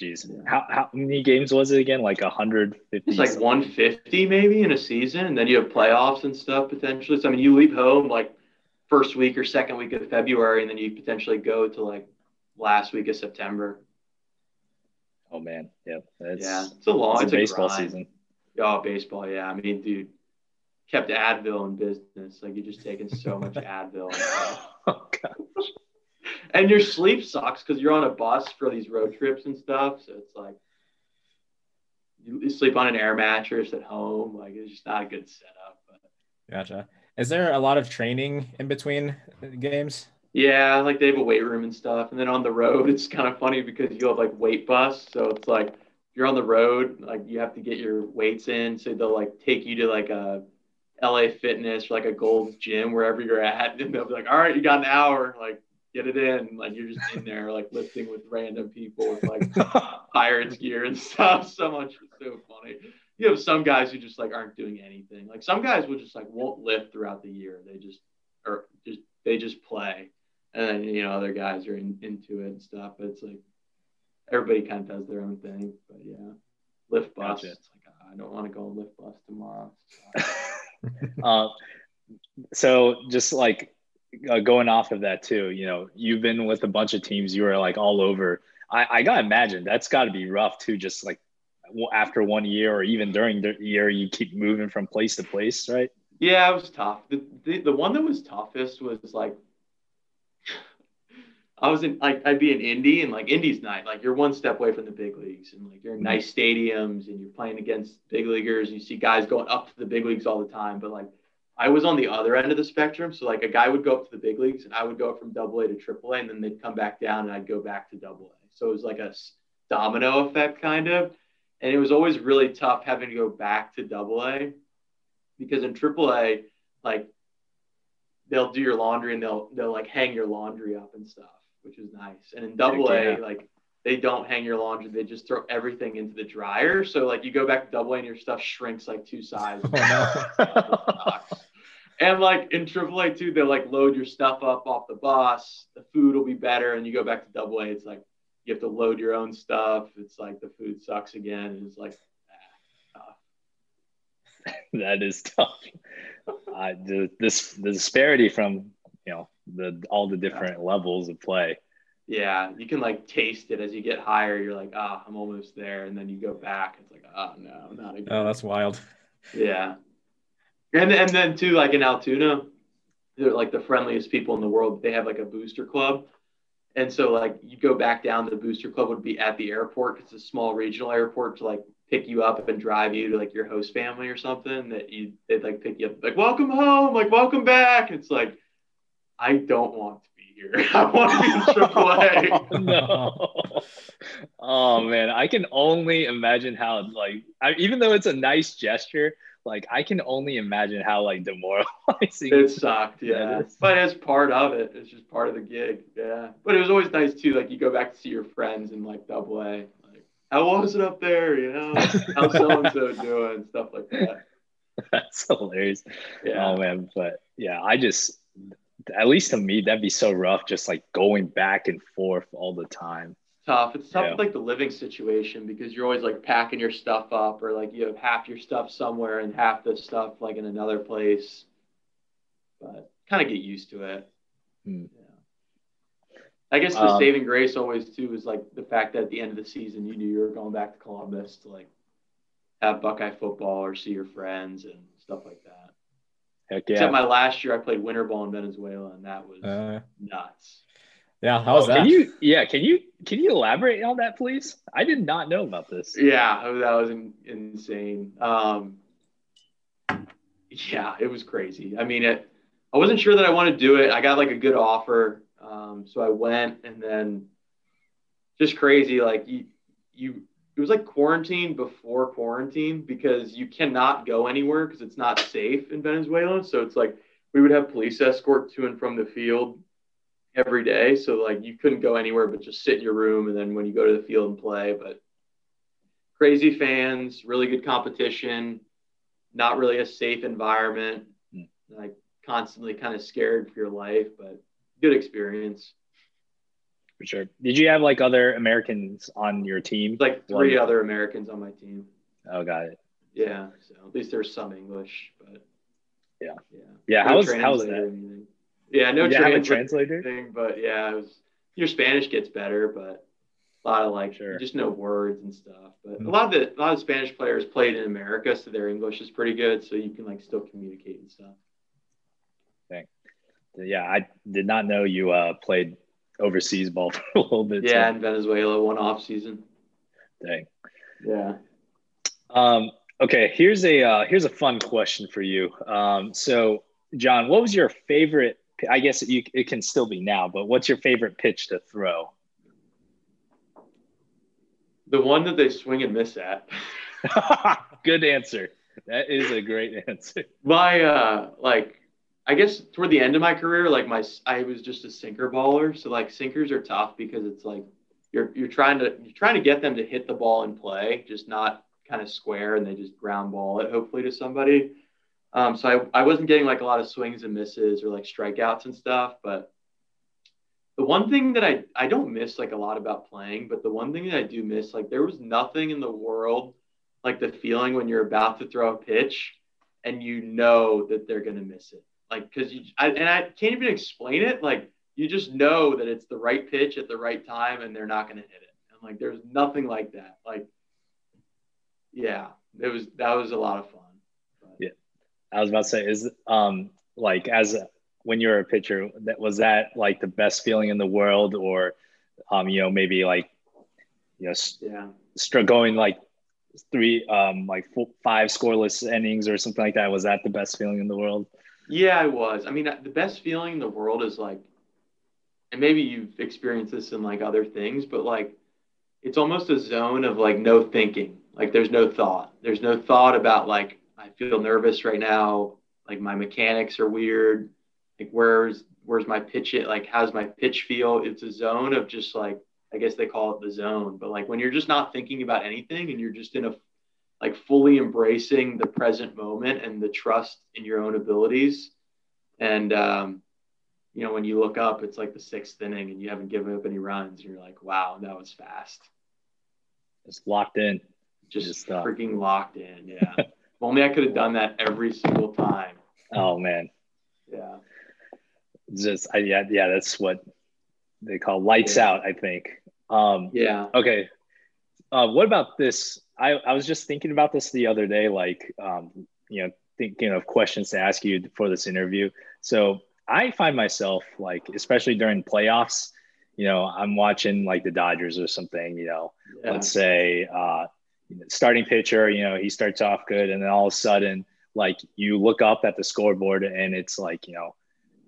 Jeez. How how many games was it again? Like 150. It's like 150 maybe in a season, and then you have playoffs and stuff potentially. So I mean, you leave home like first week or second week of February, and then you potentially go to like last week of September. Oh man. Yep. That's, yeah, it's a long, it's it's, a a baseball grind. season. Oh, baseball. Yeah, I mean, dude, kept Advil in business. Like you're just taking so much Advil, and. Oh god. and your sleep sucks because you're on a bus for these road trips and stuff. So it's like you you sleep on an air mattress at home. Like it's just not a good setup. But Gotcha. Is there a lot of training in between games? Yeah, like they have a weight room and stuff. And then on the road, it's kind of funny because you have like weight bus. So it's like you're on the road, like you have to get your weights in. So they'll like take you to like a LA Fitness or like a Gold's Gym, wherever you're at. And they'll be like, all right, you got an hour. Like, get it in. Like, you're just in there, like lifting with random people with like Pirates gear and stuff. So much. It's so funny. You have some guys who just like aren't doing anything. Like, some guys will just like won't lift throughout the year. They just, or just, they just play and then you know other guys are in, into it and stuff. But it's like everybody kind of does their own thing. But yeah, lift bus. Gotcha. It's like ah, I don't want to go lift bus tomorrow. uh, so just like uh, going off of that too, you know, you've been with a bunch of teams. You were like all over. I, I gotta imagine that's got to be rough too. Just like after one year or even during the year, you keep moving from place to place, right? Yeah, it was tough. The, the the one that was toughest was like I was in like I'd be in Indy and like Indy's night, like you're one step away from the big leagues and like you're in nice stadiums and you're playing against big leaguers. And you see guys going up to the big leagues all the time, but like I was on the other end of the spectrum. So like a guy would go up to the big leagues and I would go up from double A to triple A and then they'd come back down and I'd go back to double A. So it was like a domino effect kind of. And it was always really tough having to go back to double A because in triple A, like they'll do your laundry and they'll they'll like hang your laundry up and stuff, which is nice. And in double A, like they don't hang your laundry, they just throw everything into the dryer. So like you go back to double A and your stuff shrinks like two sizes. Oh, no. and like in triple A too, they'll like load your stuff up off the bus, the food will be better, and you go back to double A, it's like you have to load your own stuff. It's like the food sucks again. It's like that is tough. Uh, the this the disparity from you know the all the different yeah. levels of play. Yeah, you can like taste it as you get higher. You're like, ah, oh, I'm almost there, and then you go back. It's like, oh no, not again. Oh, that's wild. Yeah, and and then too, like in Altoona, they're like the friendliest people in the world. They have like a booster club. And so, like, you go back down, the booster club would be at the airport. It's a small regional airport to like pick you up and drive you to like your host family or something that you they'd like pick you up like welcome home like welcome back it's like i don't want to be here i want to be in AAA. Oh, no oh man i can only imagine how like I, even though it's a nice gesture like i can only imagine how like demoralizing it sucked yeah but it's part of it it's just part of the gig yeah but it was always nice too like you go back to see your friends in like double a how was it up there? You know, how so and so doing? Stuff like that. That's hilarious. Yeah. Oh man, but yeah, I just at least to me that'd be so rough, just like going back and forth all the time. Tough. It's tough yeah. like the living situation because you're always like packing your stuff up, or like you have half your stuff somewhere and half the stuff like in another place. But kind of get used to it. Hmm. I guess the um, saving grace always too is like the fact that at the end of the season you knew you were going back to Columbus to like have Buckeye football or see your friends and stuff like that. Heck yeah. Except my last year I played winter ball in Venezuela and that was uh, nuts. Yeah, how was oh, that? Can you yeah, can you can you elaborate on that please? I did not know about this. Yeah, that was in, insane. Um yeah, it was crazy. I mean, it I wasn't sure that I wanted to do it. I got like a good offer um, so I went and then just crazy. Like you, you, it was like quarantine before quarantine because you cannot go anywhere because it's not safe in Venezuela. So it's like we would have police escort to and from the field every day. So like you couldn't go anywhere but just sit in your room and then when you go to the field and play. But crazy fans, really good competition, not really a safe environment. Hmm. Like constantly kind of scared for your life, but good experience. For sure. Did you have like other Americans on your team? Like three One. other Americans on my team. Oh, got it. Yeah. So at least there's some English, but yeah, yeah, yeah. No how was how was that? Yeah, no translator, translator thing, but yeah, it was. Your Spanish gets better, but a lot of like sure. just know words and stuff. But mm-hmm. a lot of the a lot of Spanish players played in America, so their English is pretty good, so you can like still communicate and stuff Thanks yeah, I did not know you uh, played overseas ball for a little bit. Yeah, so. in Venezuela, one off season. Dang. Yeah. Um, okay, here's a uh, here's a fun question for you. Um, so, John, what was your favorite? I guess you, it can still be now, but what's your favorite pitch to throw? The one that they swing and miss at. Good answer. That is a great answer. My uh, like I guess toward the end of my career, like my I was just a sinker baller. So like sinkers are tough because it's like you're you're trying to you're trying to get them to hit the ball and play, just not kind of square and they just ground ball it hopefully to somebody. Um, so I, I wasn't getting like a lot of swings and misses or like strikeouts and stuff. But the one thing that I, I don't miss like a lot about playing, but the one thing that I do miss, like there was nothing in the world like the feeling when you're about to throw a pitch and you know that they're to miss it like because you I, and I can't even explain it. Like you just know that it's the right pitch at the right time, and they're not going to hit it. And like there's nothing like that. Like yeah, it was that was a lot of fun. But. Yeah, I was about to say is um like as a when you're a pitcher, that was that like the best feeling in the world, or um, you know, maybe like you know, yeah, start going like three, um, like four, five scoreless innings or something like that. Was that the best feeling in the world? Yeah, I was. I mean, the best feeling in the world is like, and maybe you've experienced this in like other things, but like, it's almost a zone of like no thinking. Like, there's no thought. There's no thought about like I feel nervous right now. Like my mechanics are weird. Like where's where's my pitch it? Like how's my pitch feel? It's a zone of just like I guess they call it the zone. But like when you're just not thinking about anything and you're just in a like fully embracing the present moment and the trust in your own abilities. And um, you know, when you look up, it's like the sixth inning and you haven't given up any runs. And you're like, wow, that was fast. It's locked in. Just, just uh... freaking locked in. Yeah. if only I could have done that every single time. Oh man. Yeah. Just I, yeah, yeah, that's what they call lights yeah. out, I think. Um, yeah. Okay. Uh, what about this? I, I was just thinking about this the other day, like, um, you know, thinking of questions to ask you for this interview. So I find myself like, especially during playoffs, you know, I'm watching like the Dodgers or something, you know, yeah. let's say, uh, starting pitcher, you know, he starts off good and then all of a sudden, like you look up at the scoreboard and it's like, you know,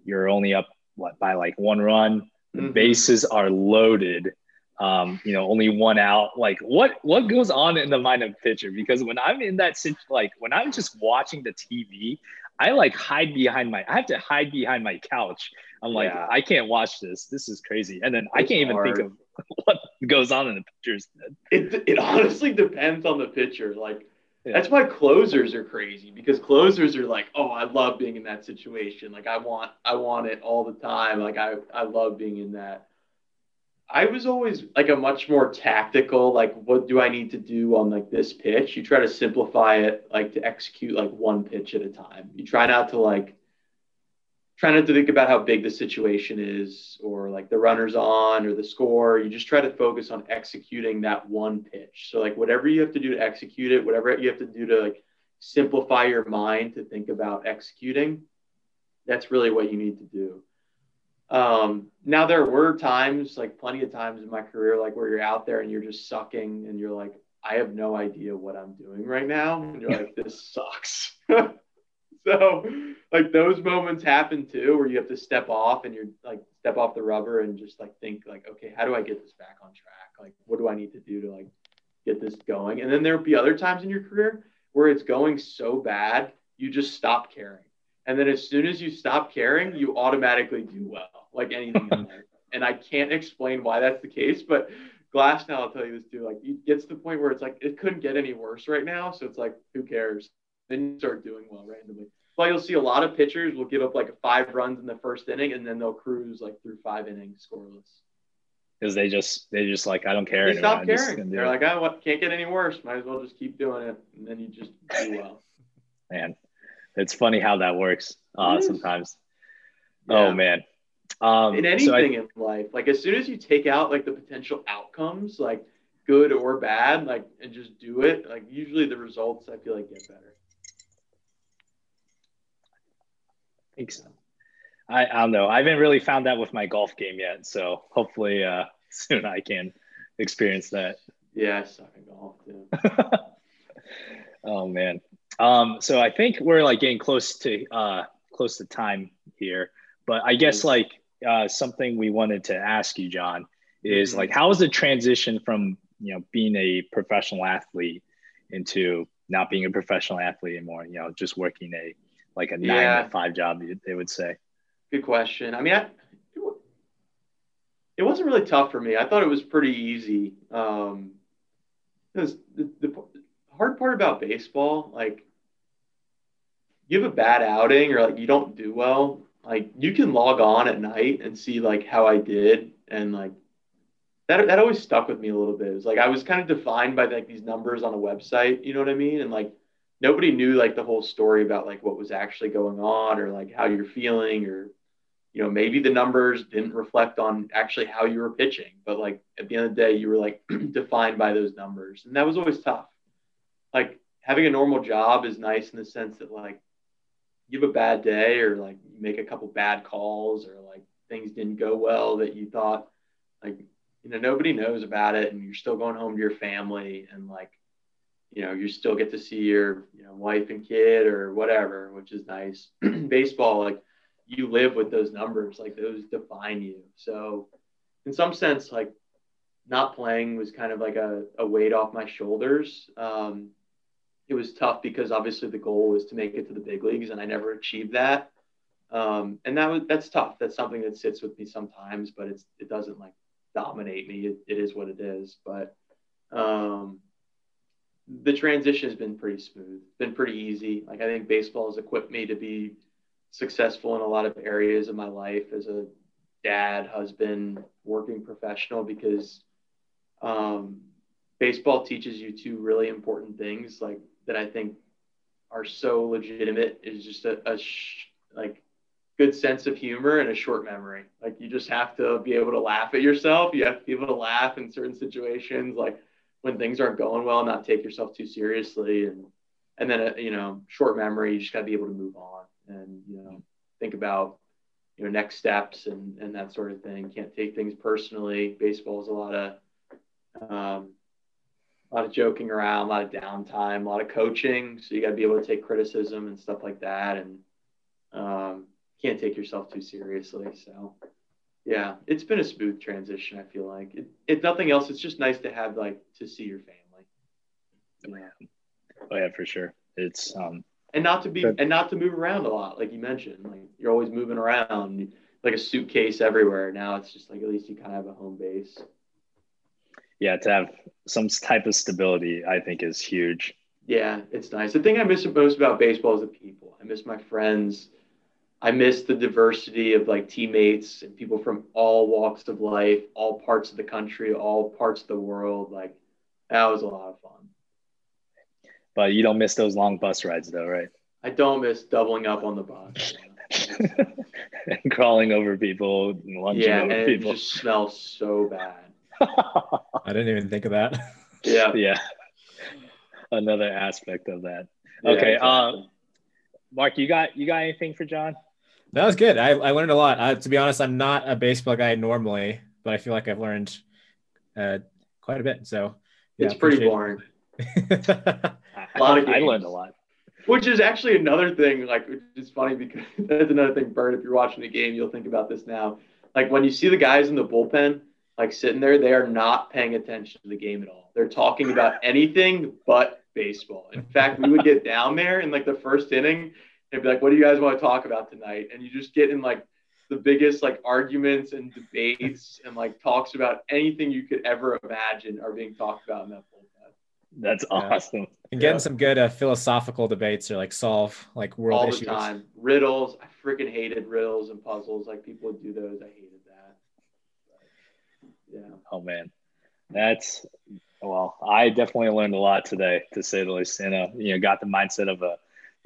you're only up what, by like one run, the mm-hmm. bases are loaded um, you know, only one out. Like, what what goes on in the mind of pitcher? Because when I'm in that situation, like when I'm just watching the TV, I like hide behind my. I have to hide behind my couch. I'm like, yeah. I can't watch this. This is crazy. And then it's I can't even hard. think of what goes on in the pitcher's head. It it honestly depends on the pitcher. Like. Yeah. That's why closers are crazy because closers are like, oh, I love being in that situation. Like I want, I want it all the time. Like I, I love being in that I was always like a much more tactical, like what do I need to do on like this pitch? You try to simplify it like to execute like one pitch at a time. You try not to like try not to think about how big the situation is or like the runners on or the score. You just try to focus on executing that one pitch. So like whatever you have to do to execute it, whatever you have to do to like simplify your mind to think about executing, that's really what you need to do. Um, now there were times, like plenty of times in my career, like where you're out there and you're just sucking and you're like, I have no idea what I'm doing right now. And you're like, this sucks. so like those moments happen too, where you have to step off and you're like step off the rubber and just like think like, okay, how do I get this back on track? Like, what do I need to do to like get this going? And then there'll be other times in your career where it's going so bad, you just stop caring. And then as soon as you stop caring, you automatically do well like anything in life. And I can't explain why that's the case, but Glasnow I'll tell you this too. Like, it gets to the point where it's like it couldn't get any worse right now. So it's like, who cares? Then you start doing well randomly. But you'll see a lot of pitchers will give up like five runs in the first inning, and then they'll cruise like through five innings scoreless. Because they just they just like I don't care. They stop caring. They're like, I oh, can't get any worse. Might as well just keep doing it, and then you just do well. Man, it's funny how that works uh, sometimes. Yeah. Oh man, um, in anything so I, in life, like as soon as you take out like the potential outcomes, like good or bad, like and just do it, like usually the results I feel like get better. I think so. I, I don't know. I haven't really found that with my golf game yet, so hopefully uh, soon I can experience that. Yeah, I suck at golf too. oh man. Um, so I think we're like getting close to uh, close to time here, but I guess like uh, something we wanted to ask you, John, is mm-hmm. like how was the transition from you know being a professional athlete into not being a professional athlete anymore? You know, just working a like a nine yeah. to five job. They would say. Good question. I mean, I, it wasn't really tough for me. I thought it was pretty easy. Um, because the, the hard part about baseball, like you have a bad outing or like you don't do well, like you can log on at night and see like how I did and like that that always stuck with me a little bit. It was like I was kind of defined by like these numbers on a website, you know what I mean? And like nobody knew like the whole story about like what was actually going on or like how you're feeling or you know maybe the numbers didn't reflect on actually how you were pitching but like at the end of the day you were like defined by those numbers and that was always tough like having a normal job is nice in the sense that like you have a bad day or like make a couple bad calls or like things didn't go well that you thought like you know nobody knows about it and you're still going home to your family and like you know you still get to see your you know wife and kid or whatever which is nice. Baseball like you live with those numbers like those define you. So in some sense like not playing was kind of like a, a weight off my shoulders. Um, it was tough because obviously the goal was to make it to the big leagues and i never achieved that um, and that was that's tough. That's something that sits with me sometimes but it's it doesn't like dominate me. It, it is what it is. But um, the transition has been pretty smooth, been pretty easy. Like I think baseball has equipped me to be successful in a lot of areas of my life as a dad, husband, working professional because um, baseball teaches you two really important things like that I think are so legitimate. Is just a, a sh- like good sense of humor and a short memory. Like you just have to be able to laugh at yourself. You have to be able to laugh in certain situations. Like when things aren't going well, not take yourself too seriously, and and then a, uh, you know, short memory. You just got to be able to move on and you know think about you know next steps and and that sort of thing. Can't take things personally. Baseball is a lot of um, a lot of joking around, a lot of downtime, a lot of coaching. So you got to be able to take criticism and stuff like that, and um, can't take yourself too seriously. So yeah, it's been a smooth transition. I feel like it, if nothing else, it's just nice to have like to see your family. Yeah. Oh yeah, for sure. It's um and not to be but, and not to move around a lot, like you mentioned. Like you're always moving around, like a suitcase everywhere. Now it's just like at least you kind of have a home base. Yeah, to have some type of stability, I think, is huge. Yeah, it's nice. The thing I miss the most about baseball is the people. I miss my friends. I miss the diversity of like teammates and people from all walks of life, all parts of the country, all parts of the world. Like that was a lot of fun. But you don't miss those long bus rides though, right? I don't miss doubling up on the bus. and crawling over people and lunging yeah, over and people. it just smells so bad. I didn't even think of that. Yeah. Yeah. Another aspect of that. Yeah, okay. Exactly. Uh, Mark, you got you got anything for John? That was good. I, I learned a lot. Uh, to be honest, I'm not a baseball guy normally, but I feel like I've learned uh, quite a bit. So yeah, it's pretty boring. a lot of games. I learned a lot. Which is actually another thing, like, it's funny because that's another thing, Bert. If you're watching the game, you'll think about this now. Like, when you see the guys in the bullpen, like, sitting there, they are not paying attention to the game at all. They're talking about anything but baseball. In fact, we would get down there in like the first inning and be like, what do you guys want to talk about tonight? And you just get in like the biggest like arguments and debates and like talks about anything you could ever imagine are being talked about in that bullpen. That's awesome. And getting yeah. some good uh, philosophical debates or like solve like world all issues. the time. Riddles. I freaking hated riddles and puzzles. Like people would do those. I hated that. But, yeah. Oh man, that's well. I definitely learned a lot today, to say the least. And uh, you know, got the mindset of a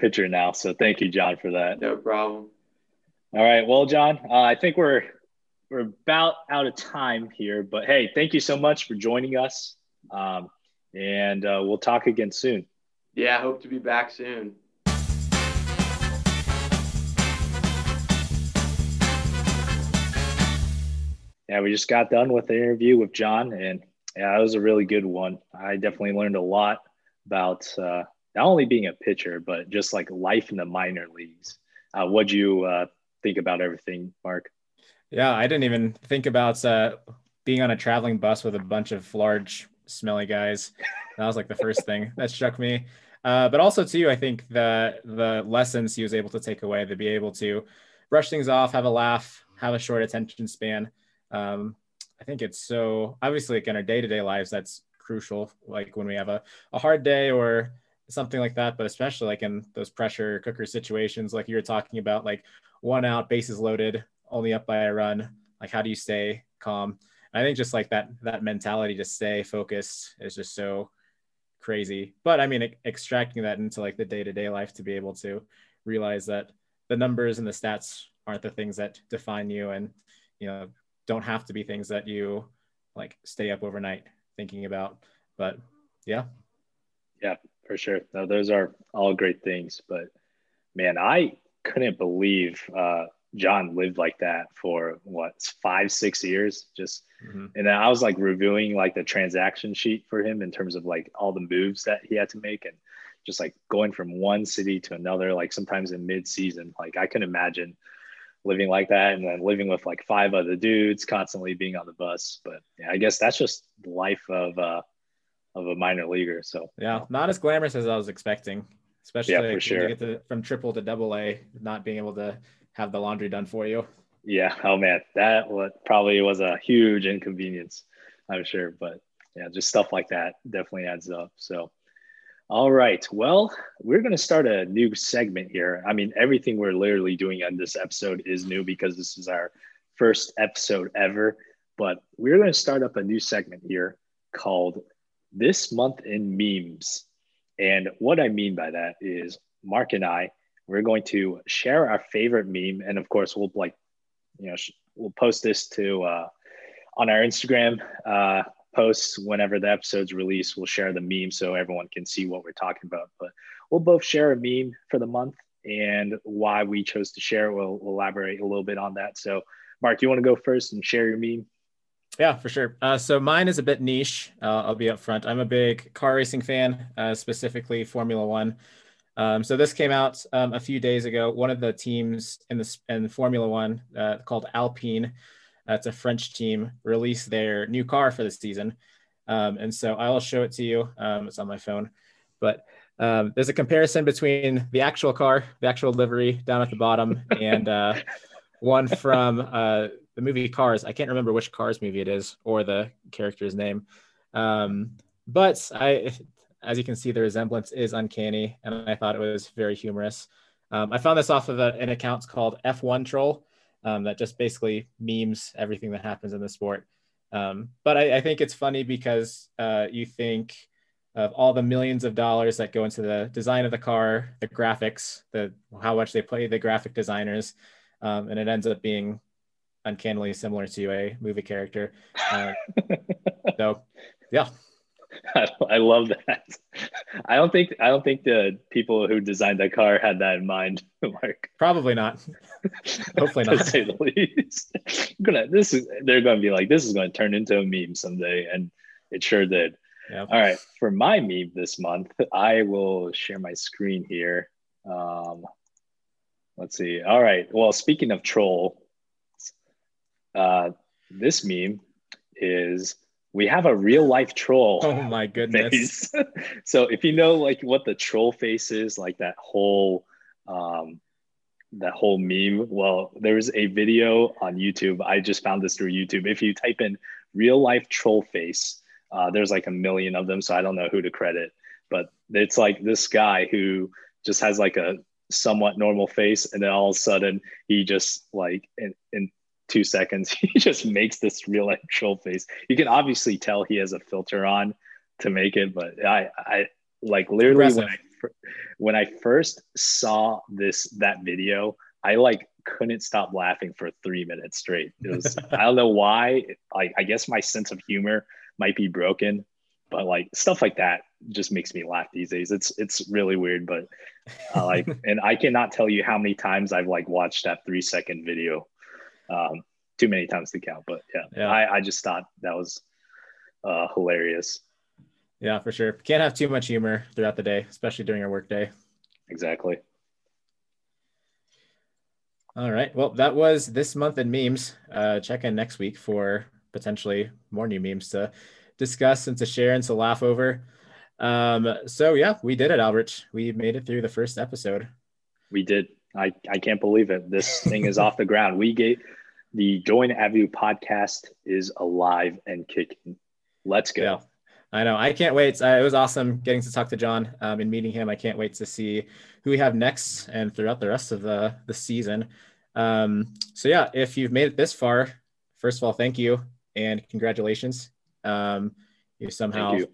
pitcher now. So thank you, John, for that. No problem. All right. Well, John, uh, I think we're we're about out of time here, but hey, thank you so much for joining us, um, and uh, we'll talk again soon. Yeah, I hope to be back soon. Yeah, we just got done with the interview with John, and yeah, it was a really good one. I definitely learned a lot about uh, not only being a pitcher, but just like life in the minor leagues. Uh, what'd you uh, think about everything, Mark? Yeah, I didn't even think about uh, being on a traveling bus with a bunch of large, smelly guys. That was like the first thing that struck me. Uh, but also too, I think the the lessons he was able to take away to be able to brush things off, have a laugh, have a short attention span. Um, I think it's so obviously like in our day to day lives that's crucial. Like when we have a, a hard day or something like that. But especially like in those pressure cooker situations, like you were talking about, like one out, bases loaded, only up by a run. Like how do you stay calm? And I think just like that that mentality to stay focused is just so crazy. But I mean, extracting that into like the day to day life to be able to realize that the numbers and the stats aren't the things that define you, and you know don't have to be things that you like stay up overnight thinking about. But yeah. Yeah, for sure. No, those are all great things. But man, I couldn't believe uh, John lived like that for what five, six years. Just mm-hmm. and then I was like reviewing like the transaction sheet for him in terms of like all the moves that he had to make and just like going from one city to another, like sometimes in mid season. Like I can imagine living like that and then living with like five other dudes, constantly being on the bus. But yeah, I guess that's just the life of uh of a minor leaguer. So yeah, not as glamorous as I was expecting. Especially yeah, sure. get to, from triple to double A, not being able to have the laundry done for you. Yeah. Oh man, that what probably was a huge inconvenience, I'm sure. But yeah, just stuff like that definitely adds up. So, all right. Well, we're going to start a new segment here. I mean, everything we're literally doing on this episode is new because this is our first episode ever. But we're going to start up a new segment here called This Month in Memes. And what I mean by that is Mark and I we're going to share our favorite meme, and of course, we'll like, you know, we'll post this to uh, on our Instagram uh, posts whenever the episode's released. We'll share the meme so everyone can see what we're talking about. But we'll both share a meme for the month, and why we chose to share. We'll, we'll elaborate a little bit on that. So, Mark, you want to go first and share your meme? Yeah, for sure. Uh, so mine is a bit niche. Uh, I'll be upfront. I'm a big car racing fan, uh, specifically Formula One. Um, so this came out um, a few days ago. One of the teams in the in Formula One uh, called Alpine, uh, it's a French team, released their new car for the season. Um, and so I will show it to you. Um, it's on my phone, but um, there's a comparison between the actual car, the actual livery down at the bottom, and uh, one from uh, the movie Cars. I can't remember which Cars movie it is or the character's name. Um, but I as you can see, the resemblance is uncanny, and I thought it was very humorous. Um, I found this off of a, an account called F1 Troll um, that just basically memes everything that happens in the sport. Um, but I, I, think it's funny because uh, you think of all the millions of dollars that go into the design of the car, the graphics, the how much they pay the graphic designers, um, and it ends up being uncannily similar to a movie character. Uh, so, yeah. I love that. I don't think I don't think the people who designed that car had that in mind, Mark. Probably not. Hopefully not. to say the least. gonna this is they're gonna be like this is gonna turn into a meme someday, and it sure did. Yep. All right, for my meme this month, I will share my screen here. Um, let's see. All right. Well, speaking of troll, uh, this meme is we have a real life troll. Oh my goodness. so if you know like what the troll face is, like that whole um that whole meme, well, there's a video on YouTube. I just found this through YouTube. If you type in real life troll face, uh, there's like a million of them, so I don't know who to credit, but it's like this guy who just has like a somewhat normal face, and then all of a sudden he just like in, in two seconds, he just makes this real troll face. You can obviously tell he has a filter on to make it, but I, I like literally when I when I first saw this that video, I like couldn't stop laughing for three minutes straight. It was I don't know why. Like I guess my sense of humor might be broken, but like stuff like that just makes me laugh these days. It's it's really weird, but uh, like, and I cannot tell you how many times I've like watched that three second video um, too many times to count. But yeah, yeah. I, I just thought that was uh, hilarious. Yeah, for sure. Can't have too much humor throughout the day, especially during your work day. Exactly. All right. Well, that was this month in memes. Uh, check in next week for potentially more new memes to discuss and to share and to laugh over. Um, so yeah, we did it, Albert. We made it through the first episode. We did. I, I can't believe it. This thing is off the ground. We get the Join Avenue podcast is alive and kicking. Let's go. Yeah, I know. I can't wait. Uh, it was awesome getting to talk to John um, and meeting him. I can't wait to see who we have next and throughout the rest of the, the season. Um, so, yeah, if you've made it this far, first of all, thank you and congratulations. Um, you somehow you.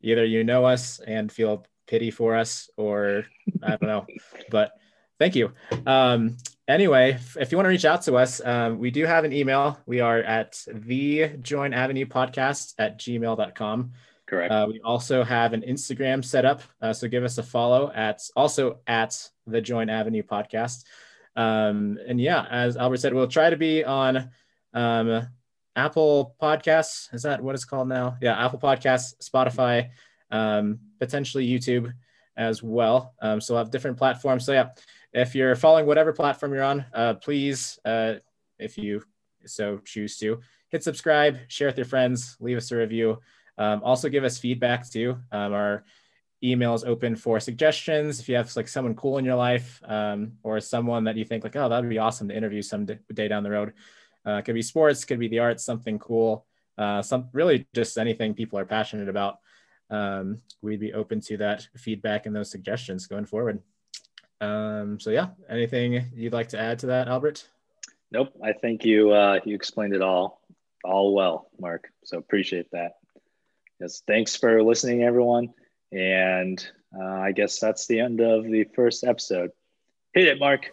either you know us and feel pity for us or I don't know, but Thank you. Um, anyway, if you want to reach out to us, um, we do have an email. We are at the join avenue podcast at gmail.com. Correct. Uh, we also have an Instagram set up, uh, so give us a follow at also at the Join Avenue Podcast. Um, and yeah, as Albert said, we'll try to be on um, Apple Podcasts. Is that what it's called now? Yeah, Apple Podcasts, Spotify, um, potentially YouTube as well. Um, so we'll have different platforms. So yeah, if you're following whatever platform you're on, uh, please, uh, if you so choose to, hit subscribe, share with your friends, leave us a review. Um, also give us feedback too. Um, our email is open for suggestions. If you have like someone cool in your life um, or someone that you think like, oh, that'd be awesome to interview some day down the road. Uh, could be sports, could be the arts, something cool, uh, some really just anything people are passionate about. Um, we'd be open to that feedback and those suggestions going forward. Um, so yeah, anything you'd like to add to that, Albert? Nope. I think you uh, you explained it all all well, Mark. So appreciate that. Yes, thanks for listening, everyone. And uh, I guess that's the end of the first episode. Hit it, Mark.